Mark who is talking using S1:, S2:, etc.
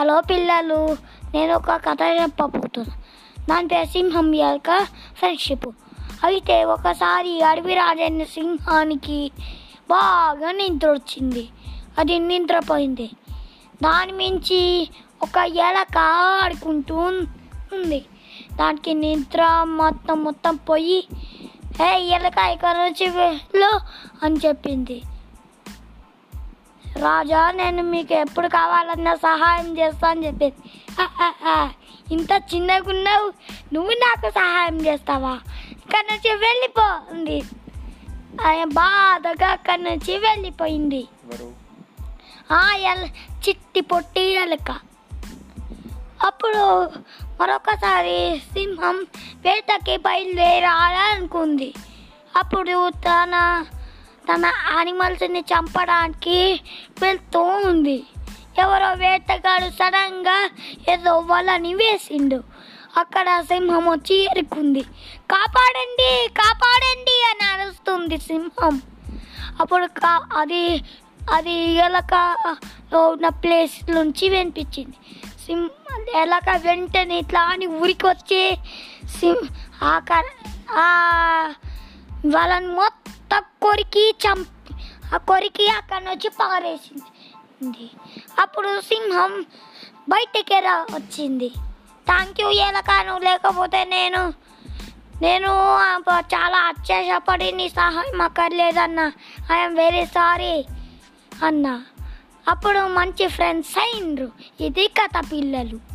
S1: Hello పిల్లలు నేను ఒక కథ చెప్పబోతున్నా. దాని పేరు సింహం యొక్క ఫ్రెండ్షిప్. అయితే ఒకసారి అడవి రాజైన సింహానికి బాగా నిద్ర వచ్చింది. అది నిద్రపోయింది. దాని మించి ఒక ఎలక ఆడుకుంటూ ఉంది. దానికి నిద్ర మొత్తం మొత్తం పోయి ఏ ఎలక ఇక్కడ నుంచి వెళ్ళు అని చెప్పింది. రాజా నేను మీకు ఎప్పుడు కావాలన్నా సహాయం చేస్తా అని "ఆహాహా, ఇంత చిన్నగా ఉన్నావు నువ్వు నాకు సహాయం చేస్తావా? ఇక్కడ నుంచి వెళ్ళిపో అంది ఆయన బాధగా అక్కడి నుంచి వెళ్ళిపోయింది. ఎల చిట్టి పొట్టి ఎలక. అప్పుడు మరొకసారి సింహం వేటకి బయలుదేరాలనుకుంది. అప్పుడు తన తన యానిమల్స్ని చంపడానికి వెళ్తూ ఉంది. ఎవరో వేటగాడు సడన్గా ఏదో వలని వేసిండు. అక్కడ సింహం వచ్చి ఎరుకుంది కాపాడండి కాపాడండి అని అరుస్తుంది సింహం. అప్పుడు కా అది అది ఎలకలో ఉన్న ప్లేస్ నుంచి వినిపించింది. సింహం ఎలక వెంటనే ఇట్లా అని ఉరికి వచ్చి సింహ ఆ కర- మొత్తం మొత్తం కొరికి చం ఆ కొరికి అక్కడి నుంచి పారేసింది. అప్పుడు సింహం బయటికి రా వచ్చింది. థ్యాంక్ యూ ఎలకాను లేకపోతే నేను నేను చాలా అత్యాశపడి నీ సహాయం అక్కర్లేదన్న. ఐఎమ్ వెరీ సారీ అన్నా. అప్పుడు మంచి ఫ్రెండ్స్ అయిండ్రు ఇది కథ పిల్లలు.